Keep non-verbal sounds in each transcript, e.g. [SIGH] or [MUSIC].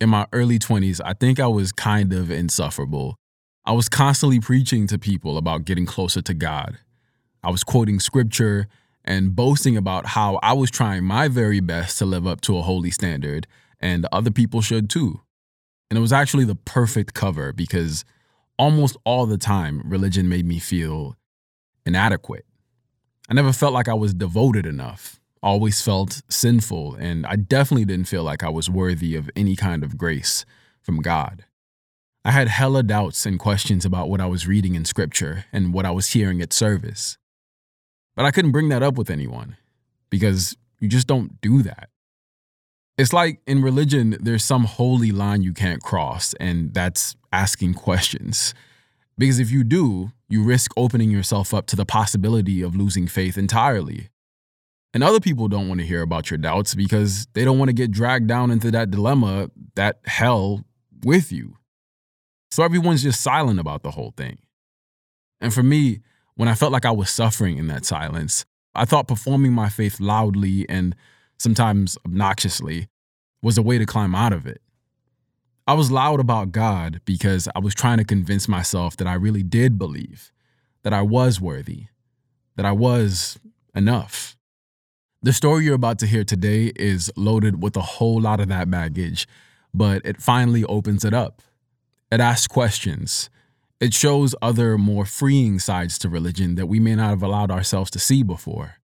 In my early 20s, I think I was kind of insufferable. I was constantly preaching to people about getting closer to God. I was quoting scripture and boasting about how I was trying my very best to live up to a holy standard, and other people should too. And it was actually the perfect cover because almost all the time, religion made me feel inadequate. I never felt like I was devoted enough, always felt sinful, and I definitely didn't feel like I was worthy of any kind of grace from God. I had hella doubts and questions about what I was reading in scripture and what I was hearing at service. But I couldn't bring that up with anyone because you just don't do that. It's like in religion, there's some holy line you can't cross, and that's asking questions. Because if you do, you risk opening yourself up to the possibility of losing faith entirely. And other people don't want to hear about your doubts because they don't want to get dragged down into that dilemma, that hell, with you. So everyone's just silent about the whole thing. And for me, when I felt like I was suffering in that silence, I thought performing my faith loudly and sometimes obnoxiously, was a way to climb out of it. I was loud about God because I was trying to convince myself that I really did believe, that I was worthy, that I was enough. The story you're about to hear today is loaded with a whole lot of that baggage, but it finally opens it up. It asks questions. It shows other more freeing sides to religion that we may not have allowed ourselves to see before.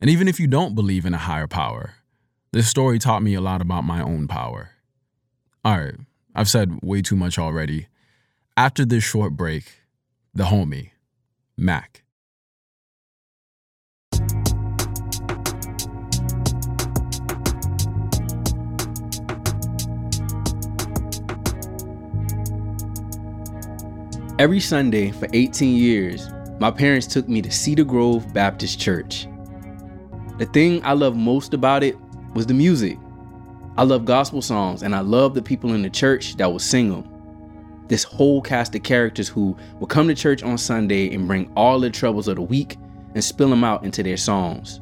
And even if you don't believe in a higher power, this story taught me a lot about my own power. All right, I've said way too much already. After this short break, the homie, Mack. Every Sunday for 18 years, my parents took me to Cedar Grove Baptist Church. The thing I love most about it was the music. I love gospel songs and I love the people in the church that would sing them. This whole cast of characters who would come to church on Sunday and bring all the troubles of the week and spill them out into their songs.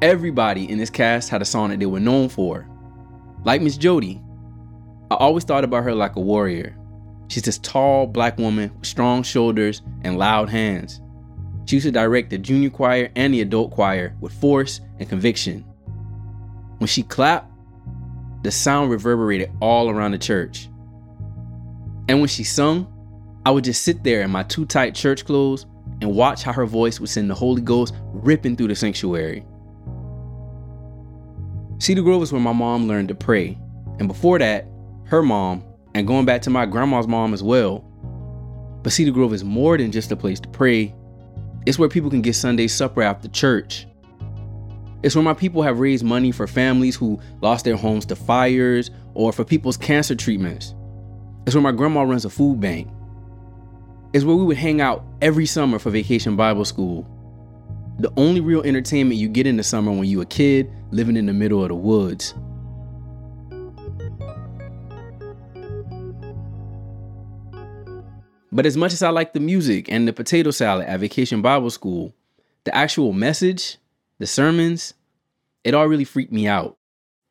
Everybody in this cast had a song that they were known for. Like Miss Jody, I always thought about her like a warrior. She's this tall black woman with strong shoulders and loud hands. She used to direct the junior choir and the adult choir with force and conviction. When she clapped, the sound reverberated all around the church. And when she sung, I would just sit there in my too tight church clothes and watch how her voice would send the Holy Ghost ripping through the sanctuary. Cedar Grove is where my mom learned to pray. And before that, her mom, and going back to my grandma's mom as well. But Cedar Grove is more than just a place to pray, it's where people can get Sunday supper after church. It's where my people have raised money for families who lost their homes to fires or for people's cancer treatments. It's where my grandma runs a food bank. It's where we would hang out every summer for vacation Bible school. The only real entertainment you get in the summer when you a kid living in the middle of the woods. But as much as I like the music and the potato salad at Vacation Bible School, the actual message, the sermons, it all really freaked me out.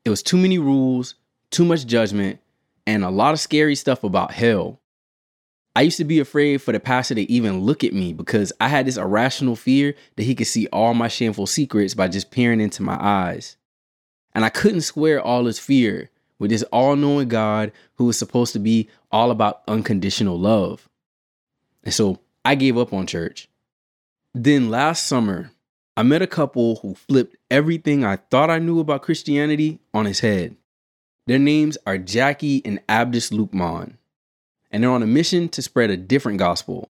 It was too many rules, too much judgment, and a lot of scary stuff about hell. I used to be afraid for the pastor to even look at me because I had this irrational fear that he could see all my shameful secrets by just peering into my eyes. And I couldn't square all his fear with this all knowing God who was supposed to be all about unconditional love. And so I gave up on church. Then last summer, I met a couple who flipped everything I thought I knew about Christianity on its head. Their names are Jacquie and Abdus Luqman, and they're on a mission to spread a different gospel.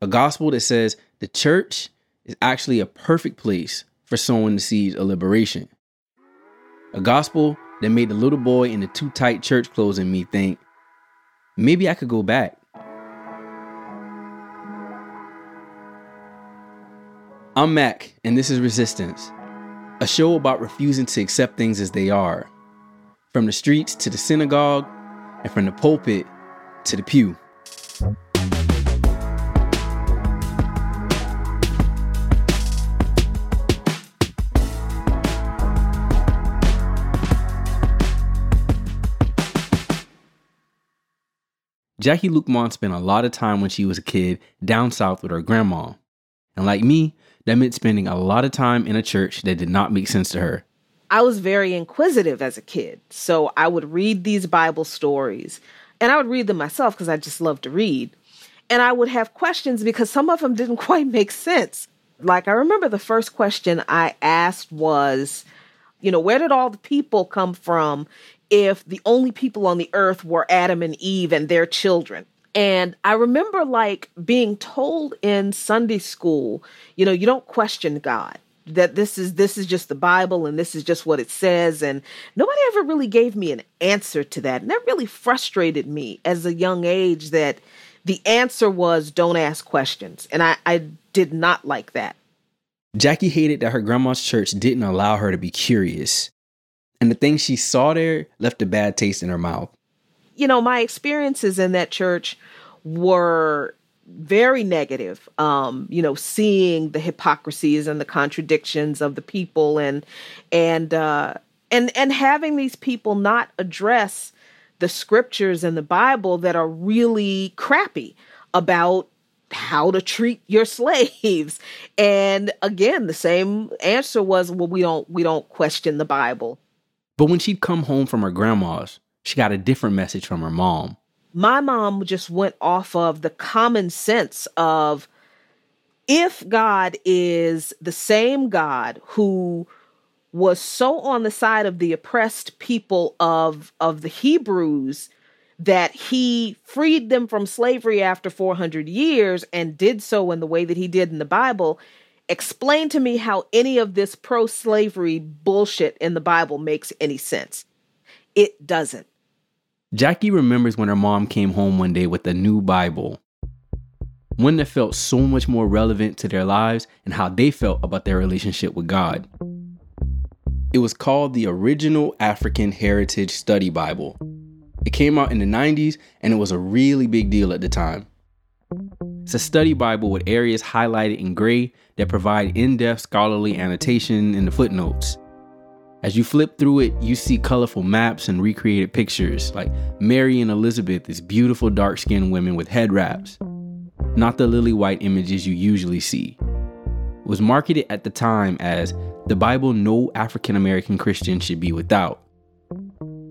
A gospel that says the church is actually a perfect place for sowing the seeds of liberation. A gospel that made the little boy in the too tight church clothes in me think, maybe I could go back. I'm Mack, and this is Resistance, a show about refusing to accept things as they are. From the streets to the synagogue, and from the pulpit to the pew. Jacquie Luqman spent a lot of time when she was a kid down south with her grandma. And like me, that meant spending a lot of time in a church that did not make sense to her. I was very inquisitive as a kid. So I would read these Bible stories and I would read them myself because I just love to read. And I would have questions because some of them didn't [LAUGHS] quite make sense. Like I remember the first question I asked was, you know, where did all the people come from if the only people on the earth were Adam and Eve and their children? And I remember like being told in Sunday school, you know, you don't question God that this is this is just the bible and this is just what it says. And nobody ever really gave me an answer to that. And that really frustrated me as a young age that the answer was don't ask questions. And i i did not like that. Jacquie hated that her grandma's church didn't allow her to be curious. And the things she saw there left a bad taste in her mouth you know my experiences in that church were very negative um you know seeing the hypocrisies and the contradictions of the people and and uh and and having these people not address the scriptures in the bible that are really crappy about how to treat your [LAUGHS] slaves. And again the same answer was well we don't we don't question the bible. But when she'd come home from her grandma's she got a different message from her mom. My mom just went off of the common sense of if God is the same God who was so on the side of the oppressed people of of the Hebrews that he freed them from slavery after 400 years and did so in the way that he did in the Bible explain to me how any of this pro-slavery bullshit in the Bible makes any sense. It doesn't Jacquie remembers when her mom came home one day with a new Bible, one that felt so much more relevant to their lives and how they felt about their relationship with God. It was called the Original African Heritage Study Bible. It came out in the 90s and it was a really big deal at the time. It's a study Bible with areas highlighted in gray that provide in depth scholarly annotation in the footnotes. As you flip through it, you see colorful maps and recreated pictures like Mary and Elizabeth as beautiful dark skinned women with head wraps, not the lily white images you usually see. It was marketed at the time as the Bible no African American Christian should be without.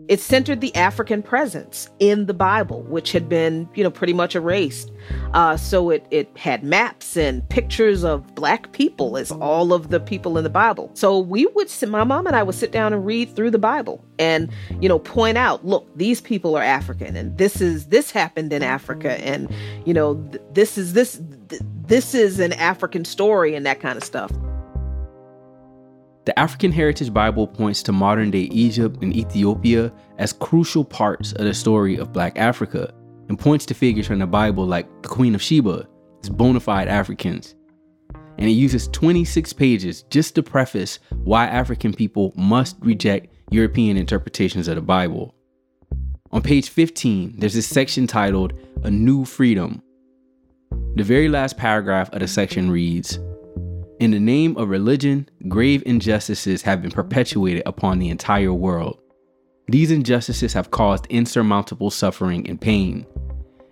It centered the African presence in the Bible, which had been, you know, pretty much erased. Uh, so it it had maps and pictures of black people as all of the people in the Bible. So we would, sit, my mom and I would sit down and read through the Bible and, you know, point out, look, these people are African, and this is this happened in Africa, and you know, th- this is this th- this is an African story, and that kind of stuff. The African Heritage Bible points to modern day Egypt and Ethiopia as crucial parts of the story of Black Africa and points to figures from the Bible like the Queen of Sheba as bona fide Africans. And it uses 26 pages just to preface why African people must reject European interpretations of the Bible. On page 15, there's a section titled A New Freedom. The very last paragraph of the section reads in the name of religion, grave injustices have been perpetuated upon the entire world. These injustices have caused insurmountable suffering and pain.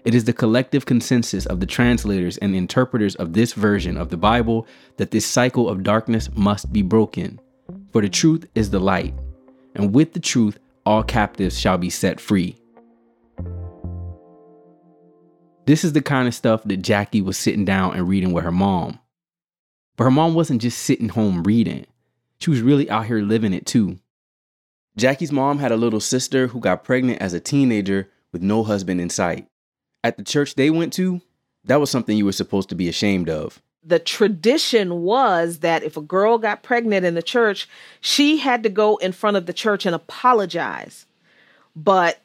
It is the collective consensus of the translators and interpreters of this version of the Bible that this cycle of darkness must be broken. For the truth is the light, and with the truth, all captives shall be set free. This is the kind of stuff that Jacquie was sitting down and reading with her mom. But her mom wasn't just sitting home reading, she was really out here living it too. Jacquie's mom had a little sister who got pregnant as a teenager with no husband in sight. At the church they went to, that was something you were supposed to be ashamed of. The tradition was that if a girl got pregnant in the church, she had to go in front of the church and apologize. But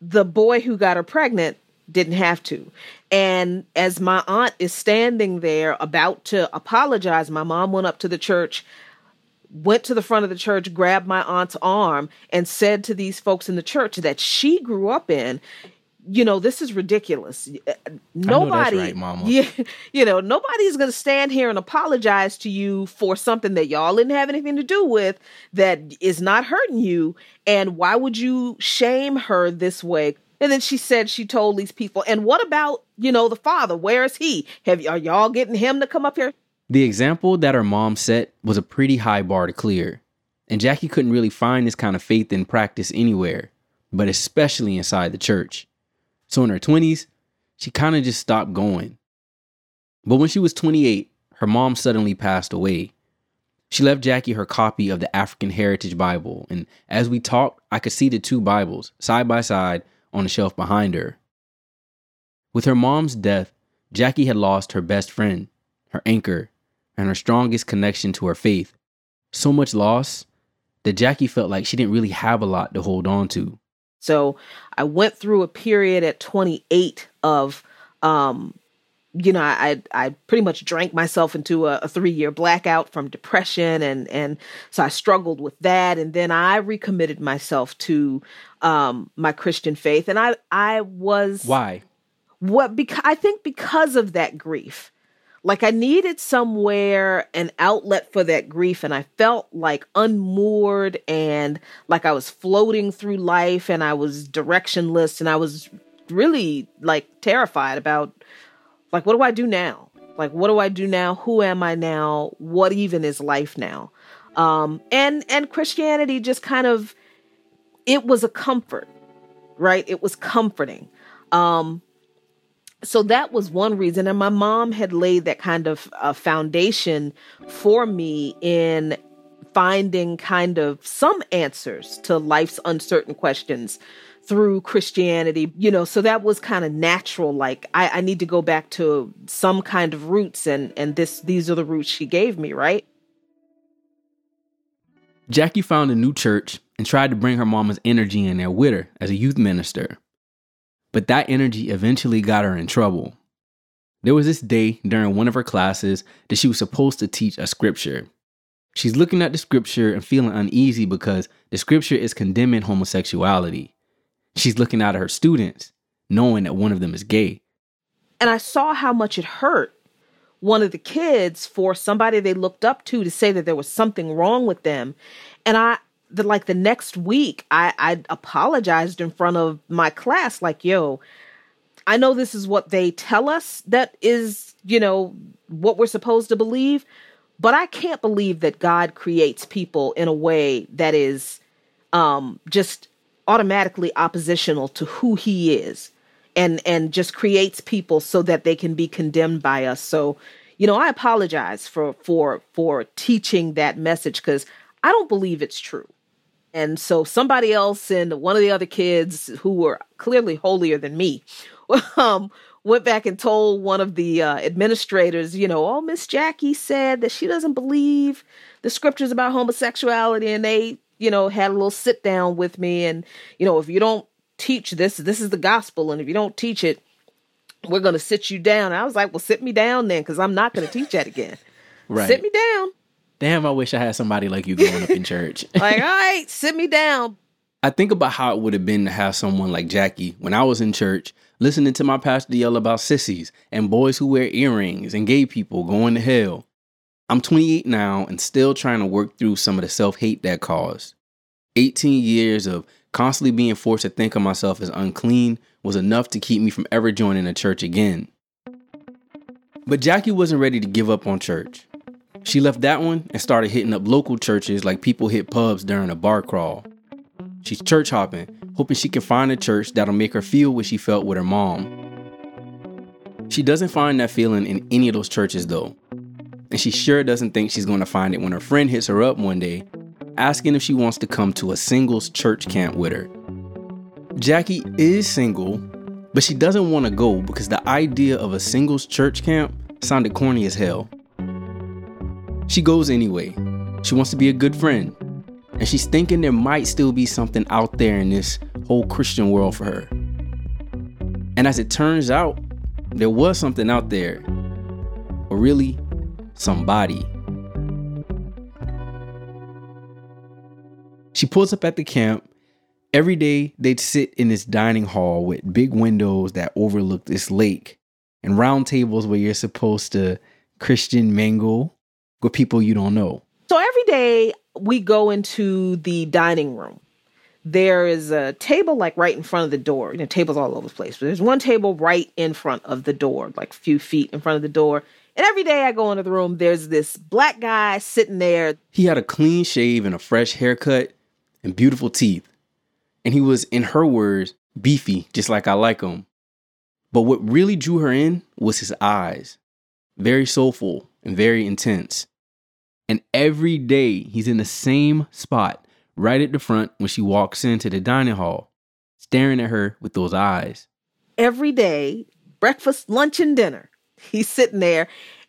the boy who got her pregnant didn't have to. And as my aunt is standing there about to apologize, my mom went up to the church, went to the front of the church, grabbed my aunt's arm, and said to these folks in the church that she grew up in, you know, this is ridiculous. Uh, nobody, right, Mama. [LAUGHS] yeah, you know, nobody's going to stand here and apologize to you for something that y'all didn't have anything to do with that is not hurting you. And why would you shame her this way? And then she said she told these people, and what about, you know, the father? Where is he? Have are y'all getting him to come up here? The example that her mom set was a pretty high bar to clear. And Jacquie couldn't really find this kind of faith in practice anywhere, but especially inside the church. So in her 20s, she kind of just stopped going. But when she was 28, her mom suddenly passed away. She left Jacquie her copy of the African Heritage Bible, and as we talked, I could see the two Bibles side by side on the shelf behind her. With her mom's death, Jacquie had lost her best friend, her anchor, and her strongest connection to her faith. So much loss that Jacquie felt like she didn't really have a lot to hold on to. So I went through a period at 28 of, um, you know, I I pretty much drank myself into a, a three year blackout from depression, and and so I struggled with that, and then I recommitted myself to um, my Christian faith, and I I was why what because I think because of that grief, like I needed somewhere an outlet for that grief and I felt like unmoored and like I was floating through life and I was directionless and I was really like terrified about like what do I do now? Like what do I do now? Who am I now? What even is life now? Um and and Christianity just kind of it was a comfort, right? It was comforting. Um so that was one reason and my mom had laid that kind of uh, foundation for me in finding kind of some answers to life's uncertain questions through christianity you know so that was kind of natural like I, I need to go back to some kind of roots and and this these are the roots she gave me right jacquie found a new church and tried to bring her mama's energy in there with her as a youth minister but that energy eventually got her in trouble. There was this day during one of her classes that she was supposed to teach a scripture. She's looking at the scripture and feeling uneasy because the scripture is condemning homosexuality. She's looking at her students, knowing that one of them is gay. And I saw how much it hurt one of the kids for somebody they looked up to to say that there was something wrong with them. And I the like the next week I I apologized in front of my class like yo I know this is what they tell us that is you know what we're supposed to believe but I can't believe that God creates people in a way that is um just automatically oppositional to who he is and and just creates people so that they can be condemned by us so you know I apologize for for for teaching that message cuz I don't believe it's true and so somebody else and one of the other kids who were clearly holier than me [LAUGHS] um, went back and told one of the uh, administrators, you know, oh, Miss Jacquie said that she doesn't believe the scriptures about homosexuality. And they, you know, had a little sit down with me. And, you know, if you don't teach this, this is the gospel. And if you don't teach it, we're going to sit you down. I was like, well, sit me down then, because I'm not going to teach that again. [LAUGHS] Right. Sit me down. Damn, I wish I had somebody like you growing up in church. [LAUGHS] like, all right, sit me down. I think about how it would have been to have someone like Jacquie when I was in church, listening to my pastor yell about sissies and boys who wear earrings and gay people going to hell. I'm 28 now and still trying to work through some of the self hate that caused. 18 years of constantly being forced to think of myself as unclean was enough to keep me from ever joining a church again. But Jacquie wasn't ready to give up on church. She left that one and started hitting up local churches like people hit pubs during a bar crawl. She's church hopping, hoping she can find a church that'll make her feel what she felt with her mom. She doesn't find that feeling in any of those churches though. And she sure doesn't think she's going to find it when her friend hits her up one day, asking if she wants to come to a singles church camp with her. Jacquie is single, but she doesn't want to go because the idea of a singles church camp sounded corny as hell. She goes anyway. She wants to be a good friend. And she's thinking there might still be something out there in this whole Christian world for her. And as it turns out, there was something out there. Or really, somebody. She pulls up at the camp. Every day, they'd sit in this dining hall with big windows that overlook this lake and round tables where you're supposed to Christian mingle with people you don't know. So every day we go into the dining room. there is a table like right in front of the door. You know, tables all over the place. But there's one table right in front of the door, like a few feet in front of the door. And every day I go into the room, there's this black guy sitting there. He had a clean shave and a fresh haircut and beautiful teeth. And he was, in her words, beefy, just like I like him. But what really drew her in was his eyes. Very soulful and very intense. And every day he's in the same spot, right at the front when she walks into the dining hall, staring at her with those eyes. Every day, breakfast, lunch, and dinner, he's sitting there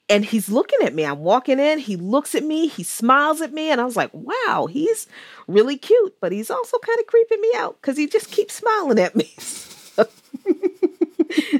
and he's looking at me. I'm walking in, he looks at me, he smiles at me, and I was like, wow, he's really cute, but he's also kind of creeping me out because he just keeps smiling at me. [LAUGHS]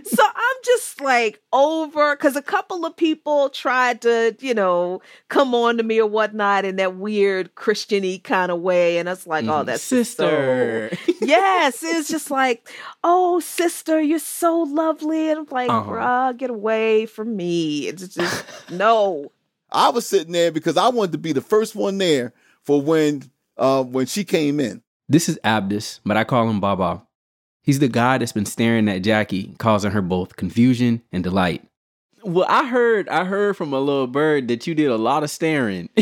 so I'm just like over because a couple of people tried to, you know, come on to me or whatnot in that weird Christiany kind of way. And it's like, mm, oh, mm-hmm. that's sister. So... [LAUGHS] yes. It's just like, oh, sister, you're so lovely. And I'm like, uh-huh. bruh, get away from me. It's just [LAUGHS] no. I was sitting there because I wanted to be the first one there for when uh when she came in. This is Abdus, but I call him Baba. He's the guy that's been staring at Jacquie, causing her both confusion and delight. Well, I heard I heard from a little bird that you did a lot of staring. [LAUGHS]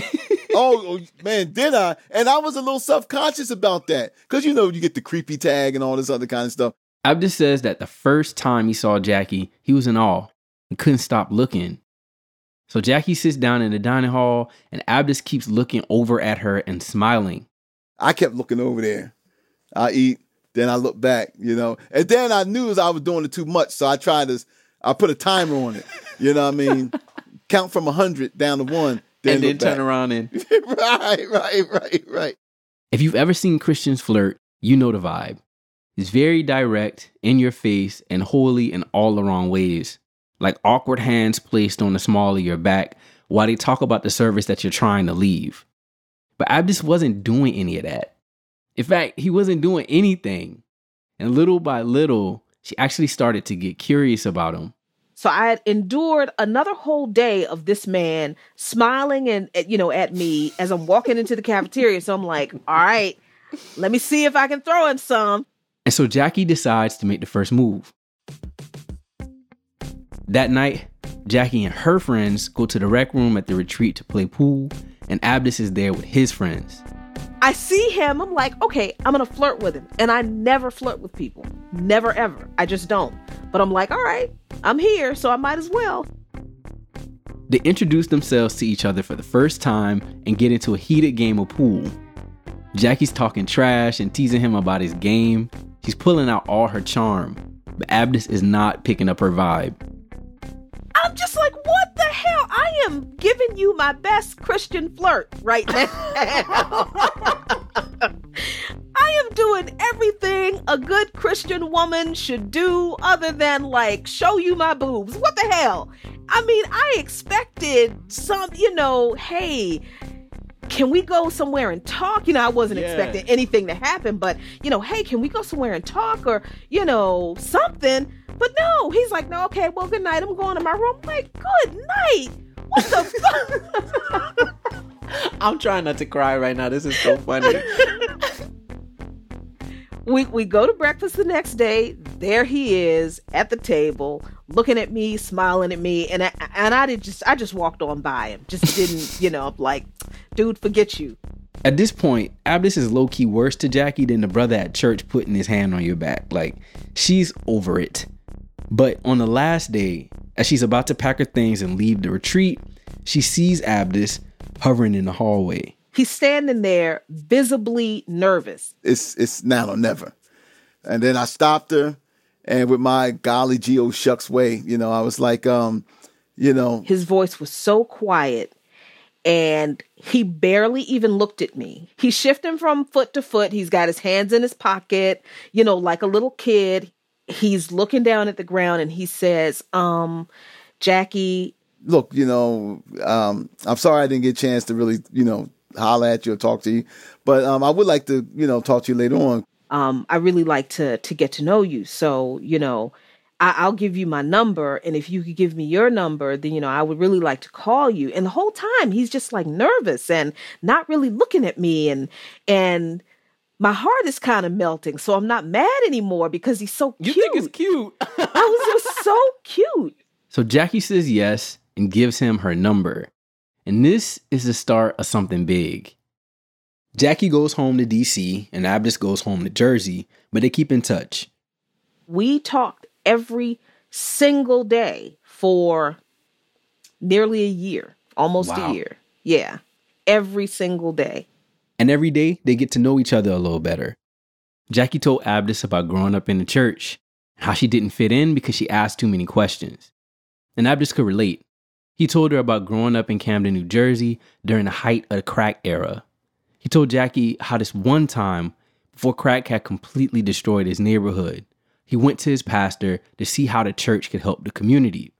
Oh, oh, man, did I? And I was a little self-conscious about that. Cause you know, you get the creepy tag and all this other kind of stuff. Abdus says that the first time he saw Jacquie, he was in awe and couldn't stop looking. So Jacquie sits down in the dining hall and Abdus keeps looking over at her and smiling. I kept looking over there. I eat, then I look back, you know, and then I knew I was doing it too much, so I tried to, I put a timer on it. You know what I mean? [LAUGHS] Count from hundred down to one, then and then turn around and [LAUGHS] right, right, right, right. If you've ever seen Christians flirt, you know the vibe. It's very direct, in your face, and wholly in all the wrong ways. Like awkward hands placed on the small of your back while they talk about the service that you're trying to leave. But Abdus wasn't doing any of that. In fact, he wasn't doing anything. And little by little, she actually started to get curious about him. So I had endured another whole day of this man smiling and you know at me as I'm walking into the cafeteria. So I'm like, all right, let me see if I can throw him some. And so Jacquie decides to make the first move. That night, Jacquie and her friends go to the rec room at the retreat to play pool, and Abdus is there with his friends. I see him, I'm like, okay, I'm gonna flirt with him. And I never flirt with people. Never ever. I just don't. But I'm like, all right, I'm here, so I might as well. They introduce themselves to each other for the first time and get into a heated game of pool. Jacquie's talking trash and teasing him about his game. She's pulling out all her charm, but Abdus is not picking up her vibe. I'm just like, what the hell? I am giving you my best Christian flirt right now. [LAUGHS] I am doing everything a good Christian woman should do other than like show you my boobs. What the hell? I mean, I expected some, you know, hey, can we go somewhere and talk? You know, I wasn't yeah. expecting anything to happen, but, you know, hey, can we go somewhere and talk or, you know, something? But no, he's like, no, okay, well, good night. I'm going to my room. I'm like, good night. What the [LAUGHS] fuck? I'm trying not to cry right now. This is so funny. we we go to breakfast the next day. There he is at the table, looking at me, smiling at me, and I, and I did just I just walked on by him. Just didn't, you know, like, dude, forget you. At this point, Abdus is low key worse to Jacquie than the brother at church putting his hand on your back. Like, she's over it. But on the last day, as she's about to pack her things and leave the retreat, she sees Abdus hovering in the hallway. He's standing there, visibly nervous. It's it's now or never. And then I stopped her, and with my golly geo shucks way, you know, I was like, um, you know, his voice was so quiet, and he barely even looked at me. He's shifting from foot to foot. He's got his hands in his pocket, you know, like a little kid. He's looking down at the ground, and he says, um, Jacquie. Look, you know, um, I'm sorry I didn't get a chance to really, you know, holler at you or talk to you. But um, I would like to, you know, talk to you later on. Um, I really like to to get to know you. So, you know, I, will give you my number, and if you could give me your number, then you know I would really like to call you. And the whole time he's just like nervous and not really looking at me, and and my heart is kind of melting. So I'm not mad anymore because he's so You cute. You think it's cute? [LAUGHS] I was, it was so cute. so Jacquie says yes and gives him her number. And this is the start of something big. Jacquie goes home to DC and Abdus goes home to Jersey, but they keep in touch. We talked every single day for nearly a year, almost Wow. a year. Yeah, every single day. And every day they get to know each other a little better. Jacquie told Abdus about growing up in the church, how she didn't fit in because she asked too many questions. And Abdus could relate. He told her about growing up in Camden, New Jersey during the height of the crack era. He told Jacquie how this one time, before crack had completely destroyed his neighborhood, he went to his pastor to see how the church could help the community.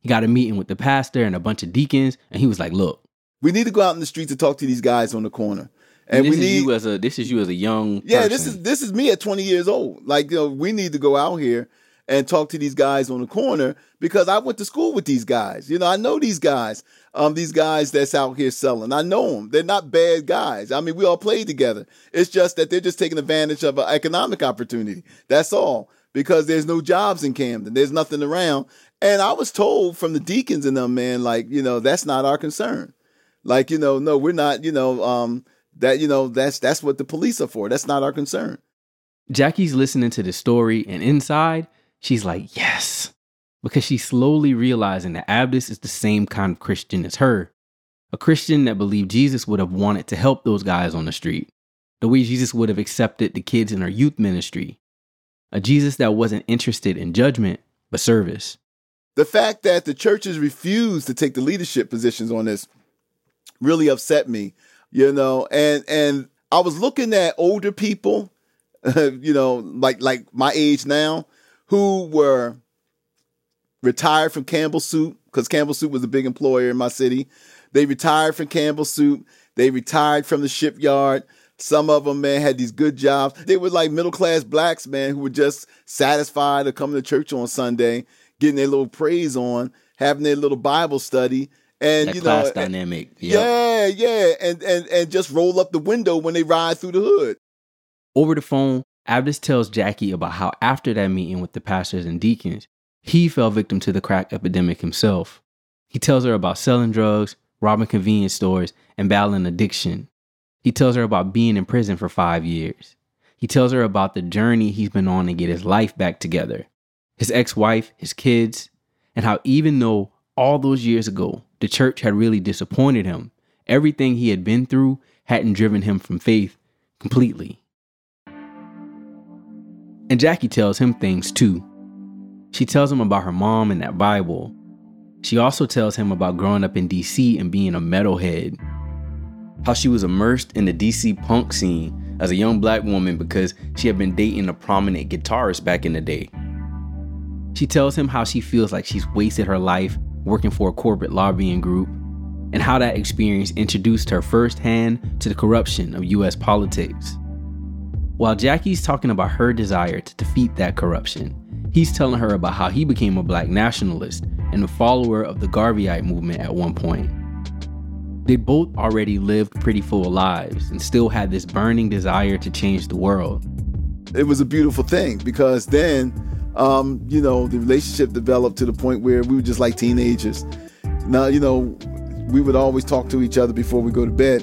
He got a meeting with the pastor and a bunch of deacons, and he was like, Look, We need to go out in the streets and talk to these guys on the corner. And this we is need you as a this is you as a young Yeah, this is this is me at 20 years old. Like, you know, we need to go out here and talk to these guys on the corner because I went to school with these guys. You know, I know these guys. Um, these guys that's out here selling. I know them. They're not bad guys. I mean, we all played together. It's just that they're just taking advantage of an economic opportunity. That's all. Because there's no jobs in Camden. There's nothing around. And I was told from the deacons and them, man, like, you know, that's not our concern. Like, you know, no, we're not, you know, um, that, you know, that's that's what the police are for. That's not our concern. Jacquie's listening to the story, and inside, she's like, yes. Because she's slowly realizing that Abdus is the same kind of Christian as her. A Christian that believed Jesus would have wanted to help those guys on the street, the way Jesus would have accepted the kids in her youth ministry. A Jesus that wasn't interested in judgment, but service. The fact that the churches refused to take the leadership positions on this really upset me, you know, and and I was looking at older people, [LAUGHS] you know, like like my age now, who were retired from Campbell Soup because Campbell Soup was a big employer in my city. They retired from Campbell Soup. They retired from the shipyard. Some of them, man, had these good jobs. They were like middle class blacks, man, who were just satisfied to come to church on Sunday, getting their little praise on, having their little Bible study, and That you know, dynamic. Yep. yeah, yeah, and and and just roll up the window when they ride through the hood. Over the phone, Abdus tells Jacquie about how after that meeting with the pastors and deacons, he fell victim to the crack epidemic himself. He tells her about selling drugs, robbing convenience stores, and battling addiction. He tells her about being in prison for five years. He tells her about the journey he's been on to get his life back together, his ex wife, his kids, and how even though all those years ago the church had really disappointed him, everything he had been through hadn't driven him from faith completely. And Jacquie tells him things too. She tells him about her mom and that Bible. She also tells him about growing up in DC and being a metalhead. How she was immersed in the DC punk scene as a young black woman because she had been dating a prominent guitarist back in the day. She tells him how she feels like she's wasted her life working for a corporate lobbying group and how that experience introduced her firsthand to the corruption of US politics. While Jacquie's talking about her desire to defeat that corruption, he's telling her about how he became a black nationalist and a follower of the Garveyite movement at one point. They both already lived pretty full lives and still had this burning desire to change the world. it was a beautiful thing because then, um, you know, the relationship developed to the point where we were just like teenagers. Now, you know, we would always talk to each other before we go to bed.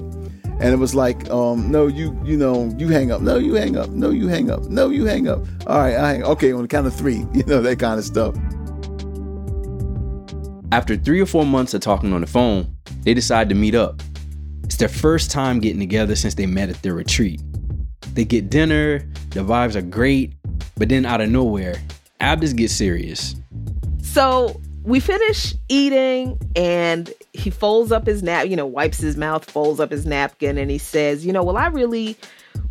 And it was like, um, no, you, you know, you hang up. No, you hang up. No, you hang up. No, you hang up. All right, I hang. Okay, on the count of three, [LAUGHS] you know, that kind of stuff. After three or four months of talking on the phone, they decide to meet up. It's their first time getting together since they met at their retreat. They get dinner, the vibes are great, but then out of nowhere, Abdus gets serious. So we finish eating and he folds up his nap, you know, wipes his mouth, folds up his napkin, and he says, You know, well, I really,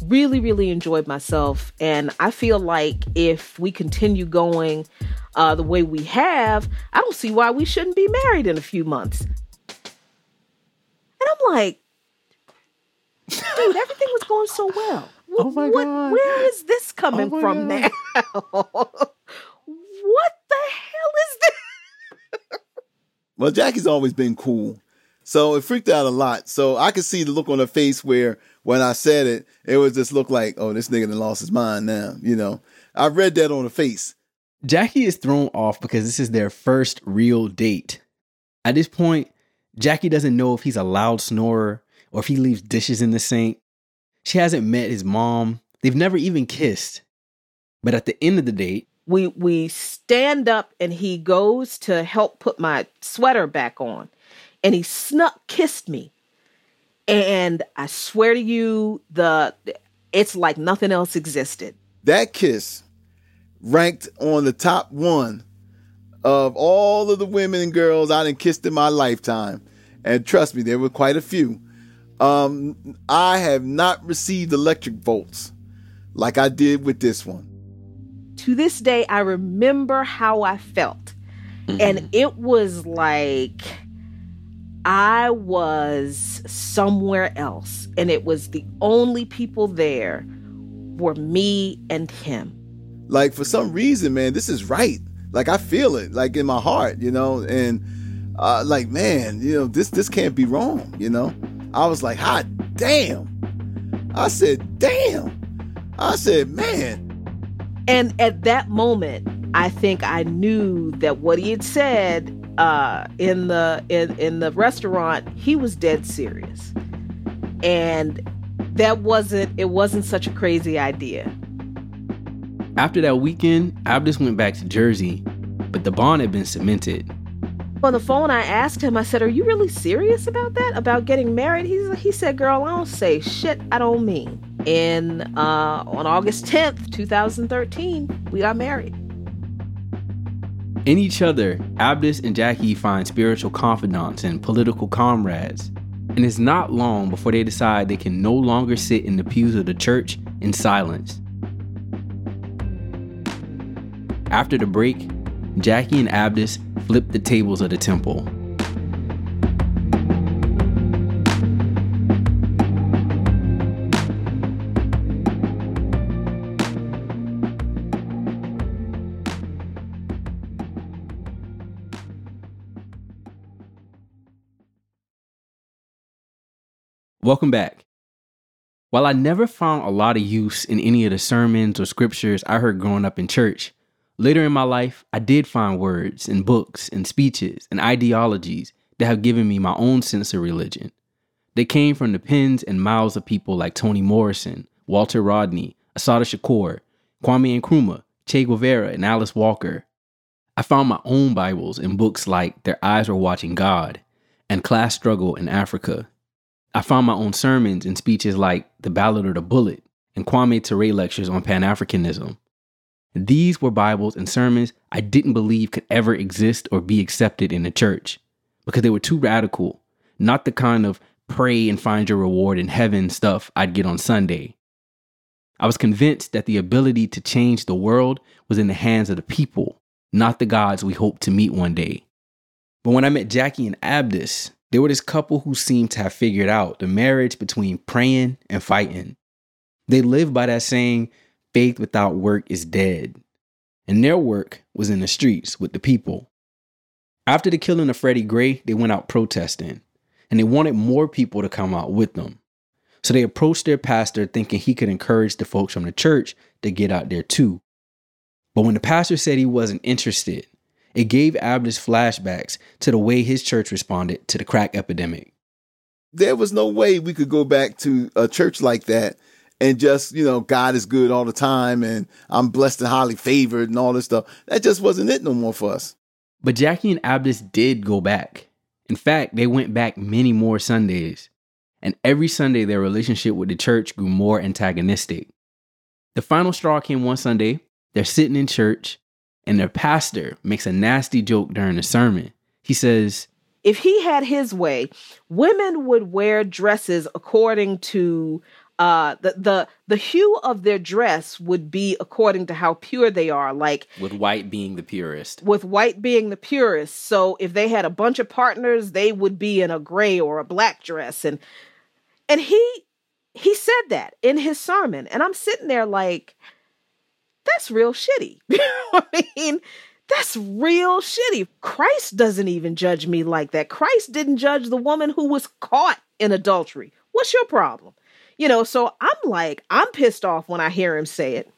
really, really enjoyed myself. And I feel like if we continue going uh, the way we have, I don't see why we shouldn't be married in a few months. And I'm like, dude, everything was going so well. Oh my What- God. Where is this coming Oh from God. now? [LAUGHS] what the hell is this? Well, Jacquie's always been cool. So it freaked out a lot. So I could see the look on her face where when I said it, it was just look like, oh, this nigga done lost his mind now. You know, I read that on her face. Jacquie is thrown off because this is their first real date. At this point, Jacquie doesn't know if he's a loud snorer or if he leaves dishes in the sink. She hasn't met his mom. They've never even kissed. But at the end of the date, we we stand up and he goes to help put my sweater back on and he snuck kissed me and i swear to you the it's like nothing else existed That kiss ranked on the top one of all of the women and girls I done kissed in my lifetime. And trust me, there were quite a few. Um, I have not received electric volts like I did with this one. to this day i remember how i felt and it was like i was somewhere else and it was the only people there were me and him like for some reason, man, this is right. Like I feel it, like in my heart, you know, and uh, like man, you know, this this can't be wrong, you know. I was like, hot damn. I said, damn. I said, man, And at that moment, I think I knew that what he had said uh, in the in in the restaurant, he was dead serious, and that wasn't it wasn't such a crazy idea. after that weekend, Abdus went back to Jersey, but the bond had been cemented. On the phone, I asked him. I said, "Are you really serious about that? About getting married?" He's he said, "Girl, I don't say shit. I don't mean." And uh, on August tenth, two thousand thirteen, we got married. In each other, Abdus and Jacquie find spiritual confidants and political comrades. And it's not long before they decide they can no longer sit in the pews of the church in silence. After the break, Jacquie and Abdus flipped the tables of the temple. Welcome back. While I never found a lot of use in any of the sermons or scriptures I heard growing up in church, later in my life, I did find words and books and speeches and ideologies that have given me my own sense of religion. They came from the pens and mouths of people like Toni Morrison, Walter Rodney, Assata Shakur, Kwame Nkrumah, Che Guevara, and Alice Walker. I found my own Bibles in books like Their Eyes Were Watching God and Class Struggle in Africa. I found my own sermons and speeches like The Ballot or the Bullet and Kwame Ture lectures on Pan Africanism. These were Bibles and sermons I didn't believe could ever exist or be accepted in the church because they were too radical, not the kind of pray and find your reward in heaven stuff I'd get on Sunday. I was convinced that the ability to change the world was in the hands of the people, not the gods we hope to meet one day. But when I met Jacquie and Abdus, they were this couple who seemed to have figured out the marriage between praying and fighting. They lived by that saying, faith without work is dead. And their work was in the streets with the people. After the killing of Freddie Gray, they went out protesting, and they wanted more people to come out with them. So they approached their pastor thinking he could encourage the folks from the church to get out there too. But when the pastor said he wasn't interested, it gave Abdus flashbacks to the way his church responded to the crack epidemic. there was no way we could go back to a church like that and just, you know, God is good all the time and I'm blessed and highly favored and all this stuff. That just wasn't it no more for us. But Jacquie and Abdus did go back. In fact, they went back many more Sundays. And every Sunday, their relationship with the church grew more antagonistic. The final straw came one Sunday. They're sitting in church, and their pastor makes a nasty joke during the sermon. He says, If he had his way, women would wear dresses according to uh the the the hue of their dress would be according to how pure they are like with white being the purest. with white being the purest so if they had a bunch of partners they would be in a gray or a black dress and and he he said that in his sermon and i'm sitting there like that's real shitty [LAUGHS] i mean That's real shitty. Christ doesn't even judge me like that. Christ didn't judge the woman who was caught in adultery. What's your problem? You know, so I'm like, I'm pissed off when I hear him say it.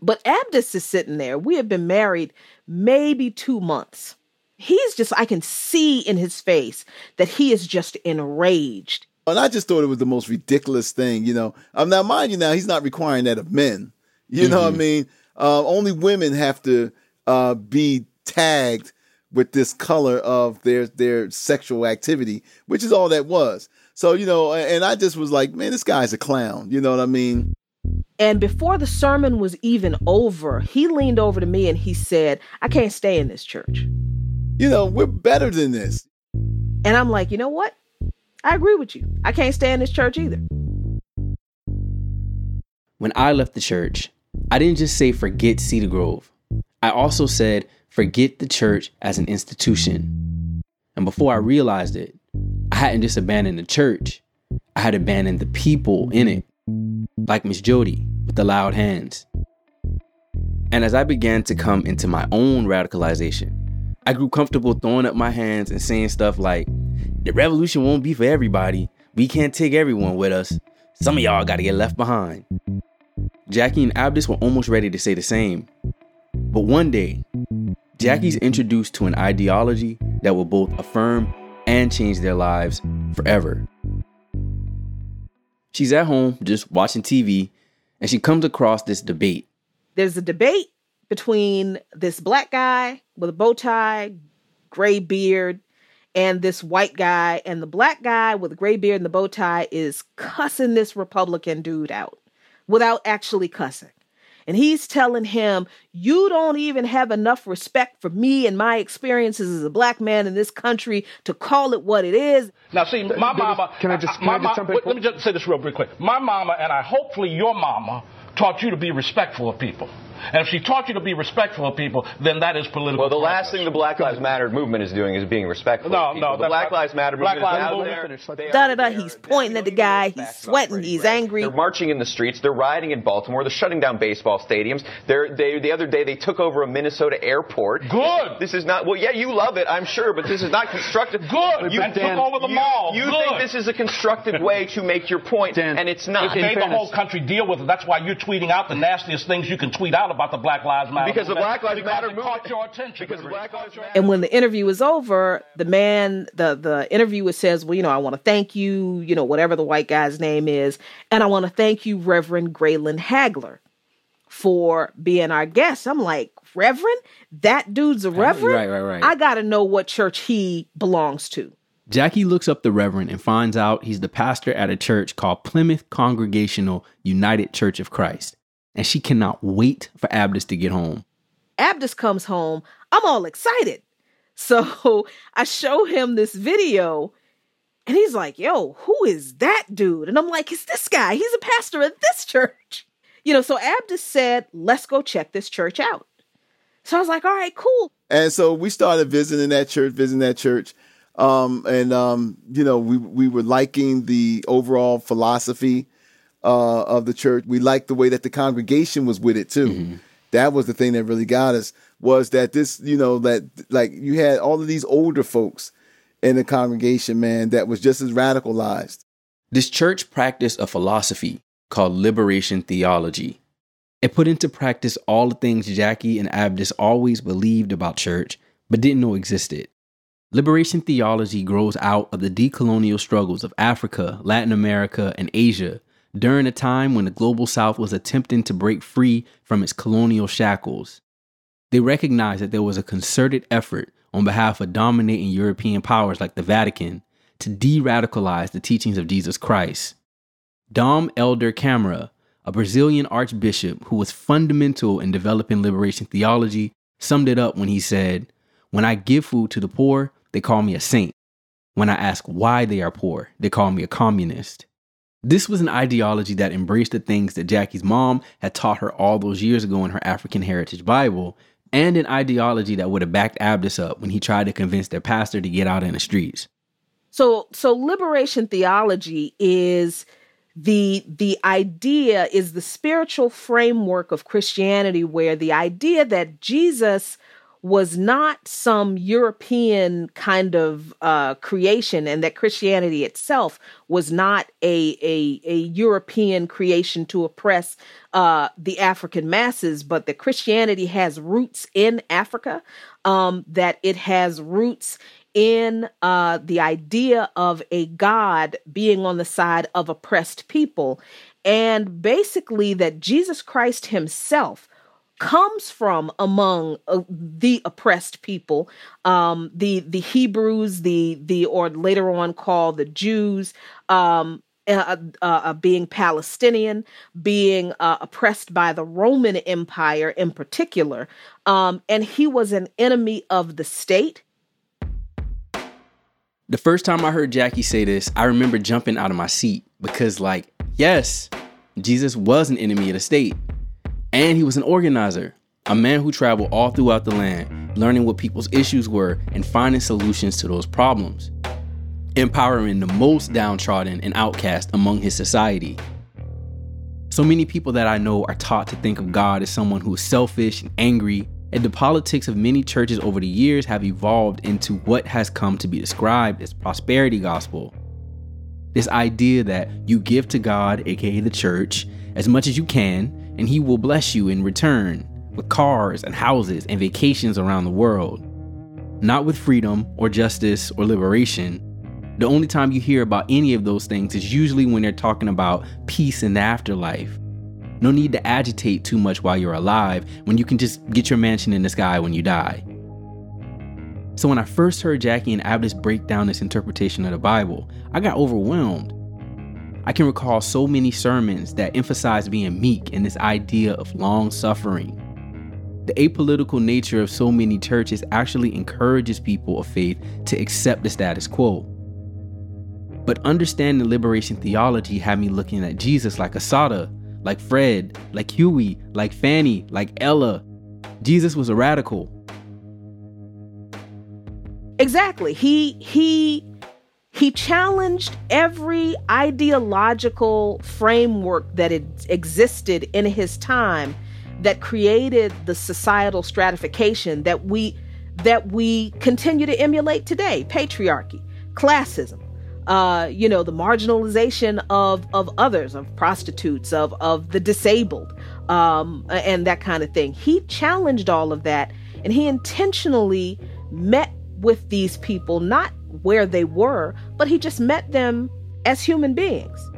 But Abdus is sitting there. We have been married maybe two months. He's just, I can see in his face that he is just enraged. And I just thought it was the most ridiculous thing, you know. Um, now, mind you, now he's not requiring that of men. You know what I Mhm. mean? Uh, only women have to uh, be tagged with this color of their their sexual activity, which is all that was. So you know, and I just was like, man, this guy's a clown. You know what I mean? And before the sermon was even over, he leaned over to me and he said, I can't stay in this church. You know, we're better than this. And I'm like, you know what? I agree with you. I can't stay in this church either. When I left the church, I didn't just say forget Cedar Grove. I also said forget the church as an institution. And before I realized it, I hadn't just abandoned the church, I had abandoned the people in it, like Miss Jody with the loud hands. And as I began to come into my own radicalization, I grew comfortable throwing up my hands and saying stuff like, the revolution won't be for everybody. We can't take everyone with us. Some of y'all gotta get left behind. Jacquie and Abdus were almost ready to say the same. But one day, Jacquie's introduced to an ideology that will both affirm and change their lives forever. She's at home just watching TV and she comes across this debate. There's a debate between this black guy with a bow tie, gray beard, and this white guy. And the black guy with the gray beard and the bow tie is cussing this Republican dude out without actually cussing. And he's telling him, You don't even have enough respect for me and my experiences as a black man in this country to call it what it is. Now, see, my mama. can I just- can my I just jump in wait, Let me just say this real, real quick. My mama and I, hopefully your mama, taught you to be respectful of people. And if she taught you to be respectful of people, then that is political. Well, the last thing the Black Lives Matter movement is doing is being respectful. No, of people. no, The Black not- Lives Matter Black movement is Lives out Movement- there. They Da da da. He's pointing at the guy. He's sweating. He's angry. They're marching in the streets. They're rioting in Baltimore. They're shutting down baseball stadiums. They're, they, the other day, they took over a Minnesota airport. Good. This is not, well, yeah, you love it, I'm sure, but this is not constructive. Good. You, And took over the you, mall. You Good. think this is a constructive way to make your point, Dan, and it's not. It made the whole country deal with it. That's why you're tweeting out the nastiest things you can tweet out about the Black Lives Matter. Because the Black Lives because Matter it movement- caught your attention. Because Black Lives Matter. And when the interview is over, the man, the the interviewer says, "Well, you know, I want to thank you, you know, whatever the white guy's name is, and I want to thank you, Reverend Graylan Hagler, for being our guest." I'm like, "Reverend? That dude's a reverend? right, right, right. I got to know what church he belongs to." Jacquie looks up the Reverend and finds out he's the pastor at a church called Plymouth Congregational United Church of Christ. And she cannot wait for Abdus to get home. Abdus comes home. I'm all excited. [LAUGHS] So I show him this video and he's like, yo, who is that dude? And I'm like, it's this guy. He's a pastor at this [LAUGHS] church. You know, so Abdus said, let's go check this church out. So I was like, all right, cool. And so we started visiting that church, visiting that church. Um, and, um, you know, we, we were liking the overall philosophy uh, of the church. We liked the way that the congregation was with it too. That was the thing that really got us was that this, you know, that like you had all of these older folks in the congregation, man, that was just as radicalized. This church practiced a philosophy called liberation theology. It put into practice all the things Jacquie and Abdus always believed about church, but didn't know existed. Liberation theology grows out of the decolonial struggles of Africa, Latin America, and Asia during a time when the global south was attempting to break free from its colonial shackles. They recognized that there was a concerted effort on behalf of dominating European powers like the Vatican to de radicalize the teachings of Jesus Christ. Dom Hélder Câmara, a Brazilian archbishop who was fundamental in developing liberation theology, summed it up when he said, When I give food to the poor, they call me a saint. When I ask why they are poor, they call me a communist. This was an ideology that embraced the things that Jacquie's mom had taught her all those years ago in her African Heritage Bible, and an ideology that would have backed Abdus up when he tried to convince their pastor to get out in the streets. So so liberation theology is the the idea is the spiritual framework of Christianity where the idea that Jesus was not some European kind of uh, creation, and that Christianity itself was not a a, a European creation to oppress uh, the African masses, but that Christianity has roots in Africa, um, that it has roots in uh, the idea of a God being on the side of oppressed people, and basically that Jesus Christ Himself comes from among uh, the oppressed people um the the hebrews the the or later on called the jews um uh, uh, uh, being Palestinian, being uh, oppressed by the Roman Empire in particular. Um, and he was an enemy of the state. The first time I heard Jacquie say this, I remember jumping out of my seat because, like, yes, Jesus was an enemy of the state. And he was an organizer, a man who traveled all throughout the land, learning what people's issues were and finding solutions to those problems, empowering the most downtrodden and outcast among his society. So many people that I know are taught to think of God as someone who is selfish and angry, and the politics of many churches over the years have evolved into what has come to be described as prosperity gospel. This idea that you give to God, aka the church, as much as you can, and He will bless you in return with cars and houses and vacations around the world. Not with freedom or justice or liberation. The only time you hear about any of those things is usually when they're talking about peace in the afterlife. No need to agitate too much while you're alive when you can just get your mansion in the sky when you die. So, when I first heard Jacquie and Abdus break down this interpretation of the Bible, I got overwhelmed. I can recall so many sermons that emphasize being meek and this idea of long suffering. The apolitical nature of so many churches actually encourages people of faith to accept the status quo. But understanding liberation theology had me looking at Jesus like Assata, like Fred, like Huey, like Fanny, like Ella. Jesus was a radical. Exactly. He he he challenged every ideological framework that existed in his time that created the societal stratification that we that we continue to emulate today. Patriarchy classism uh, you know the marginalization of of others of prostitutes of of the disabled um, and that kind of thing. He challenged all of that and he intentionally met with these people not where they were, but he just met them as human beings.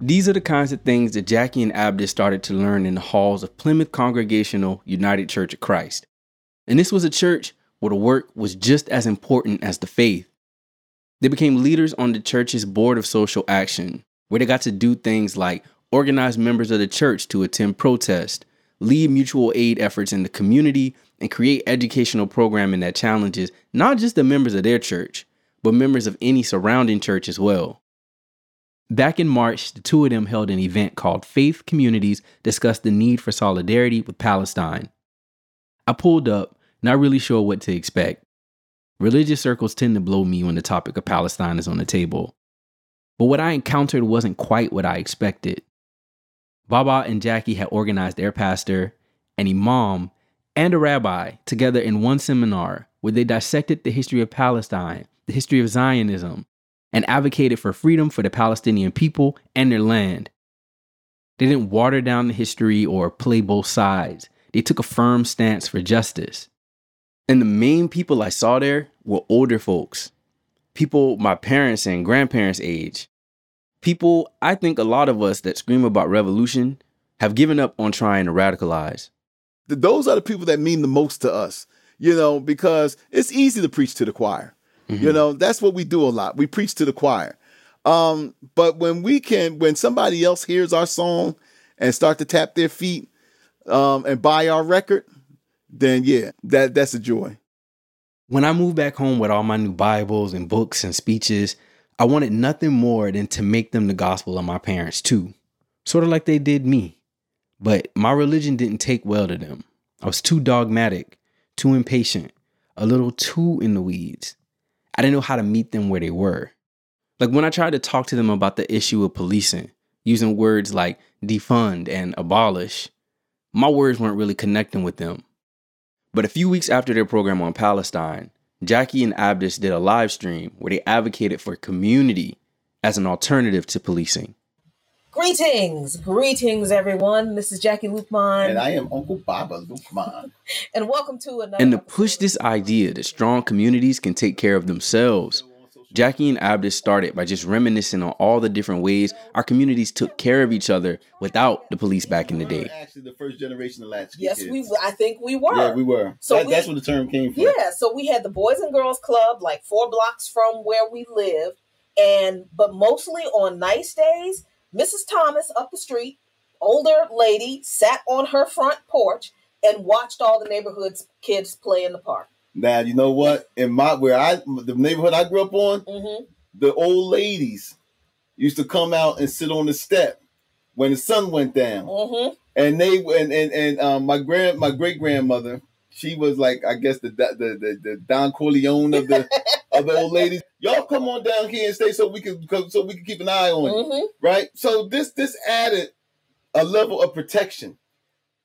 These are the kinds of things that Jacquie and Abdus started to learn in the halls of Plymouth Congregational United Church of Christ. And this was a church where the work was just as important as the faith. They became leaders on the church's Board of Social Action, where they got to do things like organize members of the church to attend protest, lead mutual aid efforts in the community, and create educational programming that challenges not just the members of their church, but members of any surrounding church as well. Back in March, the two of them held an event called Faith Communities Discuss the Need for Solidarity with Palestine. I pulled up, not really sure what to expect. Religious circles tend to blow me when the topic of Palestine is on the table. But what I encountered wasn't quite what I expected. Baba and Jacquie had organized their pastor, an imam, and a rabbi together in one seminar where they dissected the history of Palestine, the history of Zionism, and advocated for freedom for the Palestinian people and their land. They didn't water down the history or play both sides. They took a firm stance for justice. And the main people I saw there were older folks, people my parents' and grandparents' age, people, I think a lot of us that scream about revolution have given up on trying to radicalize. Those are the people that mean the most to us, you know, because it's easy to preach to the choir. Mm-hmm. You know, that's what we do a lot. We preach to the choir. Um, but when we can, when somebody else hears our song and start to tap their feet um, and buy our record, then yeah, that that's a joy. When I moved back home with all my new Bibles and books and speeches, I wanted nothing more than to make them the gospel of my parents too, sort of like they did me. But my religion didn't take well to them. I was too dogmatic, too impatient, a little too in the weeds. I didn't know how to meet them where they were. Like when I tried to talk to them about the issue of policing, using words like defund and abolish, my words weren't really connecting with them. But a few weeks after their program on Palestine, Jacquie and Abdus did a live stream where they advocated for community as an alternative to policing. Greetings, greetings, everyone. This is Jacquie Luqman. And I am Uncle Baba Luqman. and welcome to another. And to push this idea that strong communities can take care of themselves, Jacquie and Abdus started by just reminiscing on all the different ways our communities took care of each other without the police back in the day. Actually, the first generation of latchkey Yes, kids. we. I think we were. Yeah, we were. So That- we- that's where the term came from. Yeah, so we had the Boys and Girls Club like four blocks from where we live, and but mostly on nice days, Mrs. Thomas up the street, older lady, sat on her front porch and watched all the neighborhood's kids play in the park. Now you know what? In my where I the neighborhood I grew up on, Mm-hmm. the old ladies used to come out and sit on the step when the sun went down, Mm-hmm. and they and and, and um, my grand my great grandmother, she was like I guess the the the, the Don Corleone of the [LAUGHS] of the old ladies. Y'all come on down here and stay so we can so we can keep an eye on you, Mm-hmm. right? So this this added a level of protection.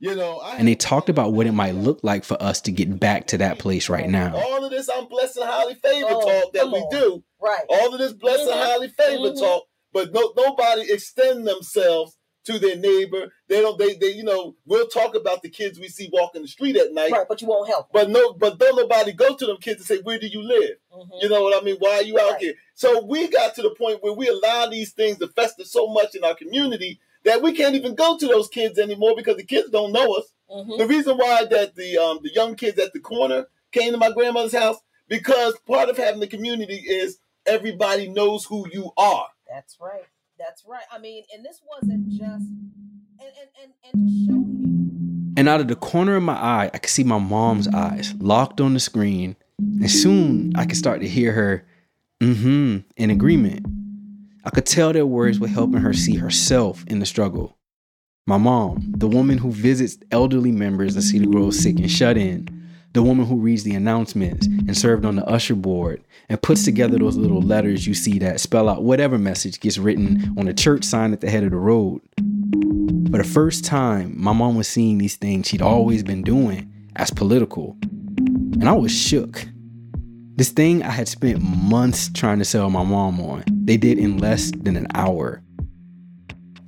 You know, I And they talked about what it might look like for us to get back to that place right now. all of this I'm blessed and highly favored Oh, talk that we on. do. Right. all of this blessed and Mhm. highly favored Mhm. talk, but no, nobody extend themselves to their neighbor. They don't. They, they, you know, we'll talk about the kids we see walking the street at night, Right, but you won't help. but no, but don't nobody go to them kids and say, "Where do you live?" Mhm. You know what I mean? Why are you out here? So we got to the point where we allow these things to fester so much in our community that we can't even go to those kids anymore because the kids don't know us. Mhm. The reason why that the um the young kids at the corner came to my grandmother's house because part of having the community is everybody knows who you are. That's right. That's right. I mean, and this wasn't just and and and, and to show you. And out of the corner of my eye, I could see my mom's eyes locked on the screen. And soon I could start to hear her, mm hmm, in agreement. I could tell their words were helping her see herself in the struggle. My mom, the woman who visits elderly members of Cedar Grove sick and shut in, the woman who reads the announcements and served on the usher board and puts together those little letters you see that spell out whatever message gets written on a church sign at the head of the road. For the first time, my mom was seeing these things she'd always been doing as political. And I was shook. This thing I had spent months trying to sell my mom on, they did in less than an hour.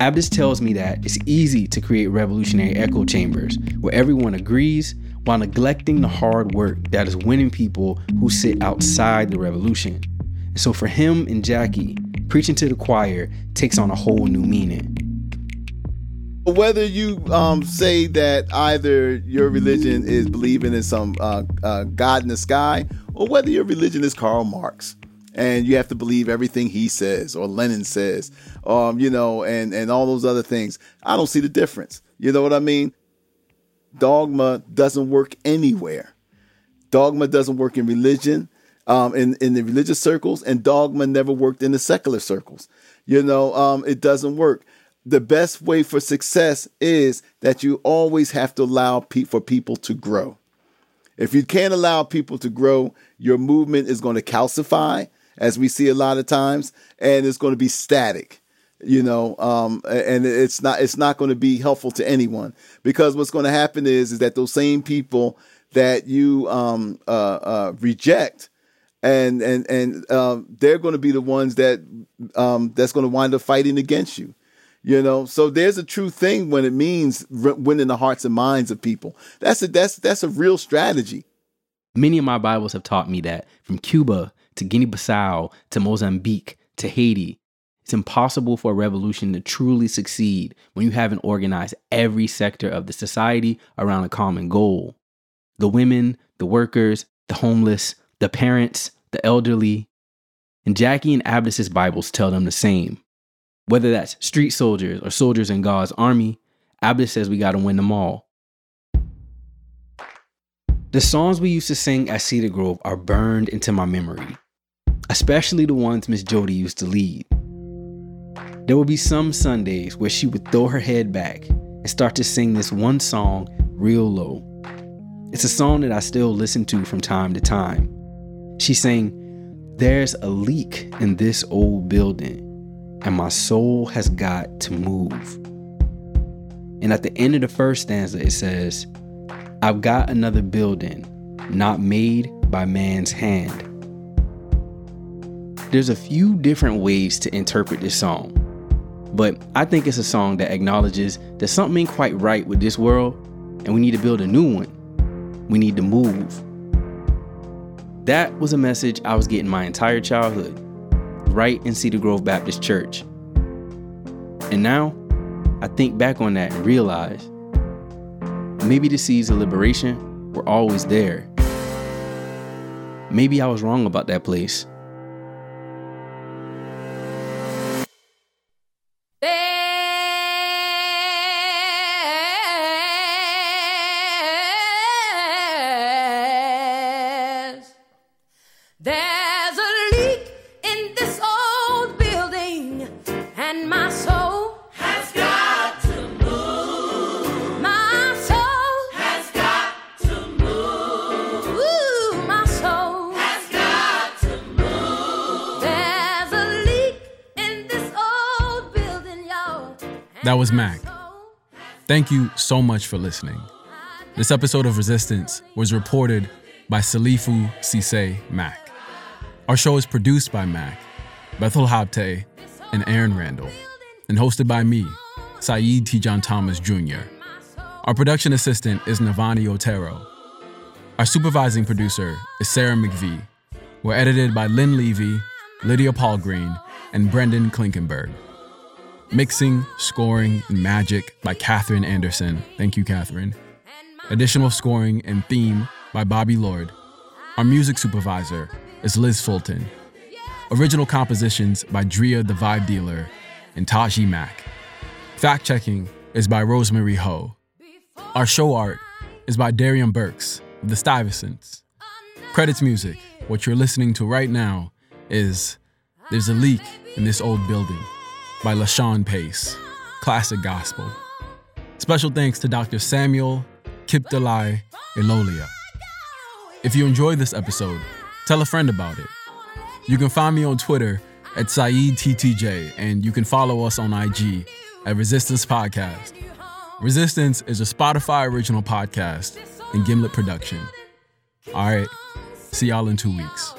Abdus tells me that it's easy to create revolutionary echo chambers where everyone agrees while neglecting the hard work that is winning people who sit outside the revolution. And so for him and Jacquie, preaching to the choir takes on a whole new meaning. Whether you um, say that either your religion is believing in some uh, uh, God in the sky, or whether your religion is Karl Marx, and you have to believe everything he says or Lenin says, um, you know, and and all those other things, I don't see the difference. You know what I mean? Dogma doesn't work anywhere. Dogma doesn't work in religion, um, in in the religious circles, and dogma never worked in the secular circles. You know, um, it doesn't work. The best way for success is that you always have to allow pe- for people to grow. If you can't allow people to grow, your movement is going to calcify, as we see a lot of times, and it's going to be static. You know, um, and it's not it's not going to be helpful to anyone because what's going to happen is is that those same people that you um, uh, uh, reject and and and um, they're going to be the ones that um, that's going to wind up fighting against you. You know, so there's a true thing when it means winning the hearts and minds of people. That's a that's that's a real strategy. Many of my Bibles have taught me that from Cuba to Guinea Bissau to Mozambique to Haiti, it's impossible for a revolution to truly succeed when you haven't organized every sector of the society around a common goal. The women, the workers, the homeless, the parents, the elderly. And Jacquie and Abdus's Bibles tell them the same. Whether that's street soldiers or soldiers in God's army, Abba says we gotta win them all. The songs we used to sing at Cedar Grove are burned into my memory, especially the ones Miss Jody used to lead. There would be some Sundays where she would throw her head back and start to sing this one song real low. It's a song that I still listen to from time to time. She sang, There's a leak in this old building. And my soul has got to move. And at the end of the first stanza, it says, I've got another building, not made by man's hand. There's a few different ways to interpret this song, but I think it's a song that acknowledges that something ain't quite right with this world and we need to build a new one. We need to move. That was a message I was getting my entire childhood, right in Cedar Grove Baptist Church. And now, I think back on that and realize maybe the seeds of liberation were always there. Maybe I was wrong about that place. Was Mack. Thank you so much for listening. This episode of Resistance was reported by Salifu Sise Mack. Our show is produced by Mack, Bethel Habte, and Aaron Randall, and hosted by me, Saeed Tejan-Thomas Jr. Our production assistant is Navani Otero. Our supervising producer is Sarah McVie. We're edited by Lynn Levy, Lydia Polgreen, and Brendan Klinkenberg. Mixing, scoring, and magic by Catherine Anderson. Thank you, Catherine. Additional scoring and theme by Bobby Lord. Our music supervisor is Liz Fulton. Original compositions by Drea the Vibe Dealer and Taji Mack. Fact checking is by Rosemary Ho. Our show art is by Darian Burks of the Stuyvesants. Credits music, what you're listening to right now, is There's a Leak in This Old Building by LaShawn Pace, classic gospel. Special thanks to Dr. Samuel Kipdalai Elolia. If you enjoyed this episode, tell a friend about it. You can find me on Twitter at SaeedTTJ, and you can follow us on IG at Resistance Podcast. Resistance is a Spotify original podcast and Gimlet production. All right, see y'all in two weeks.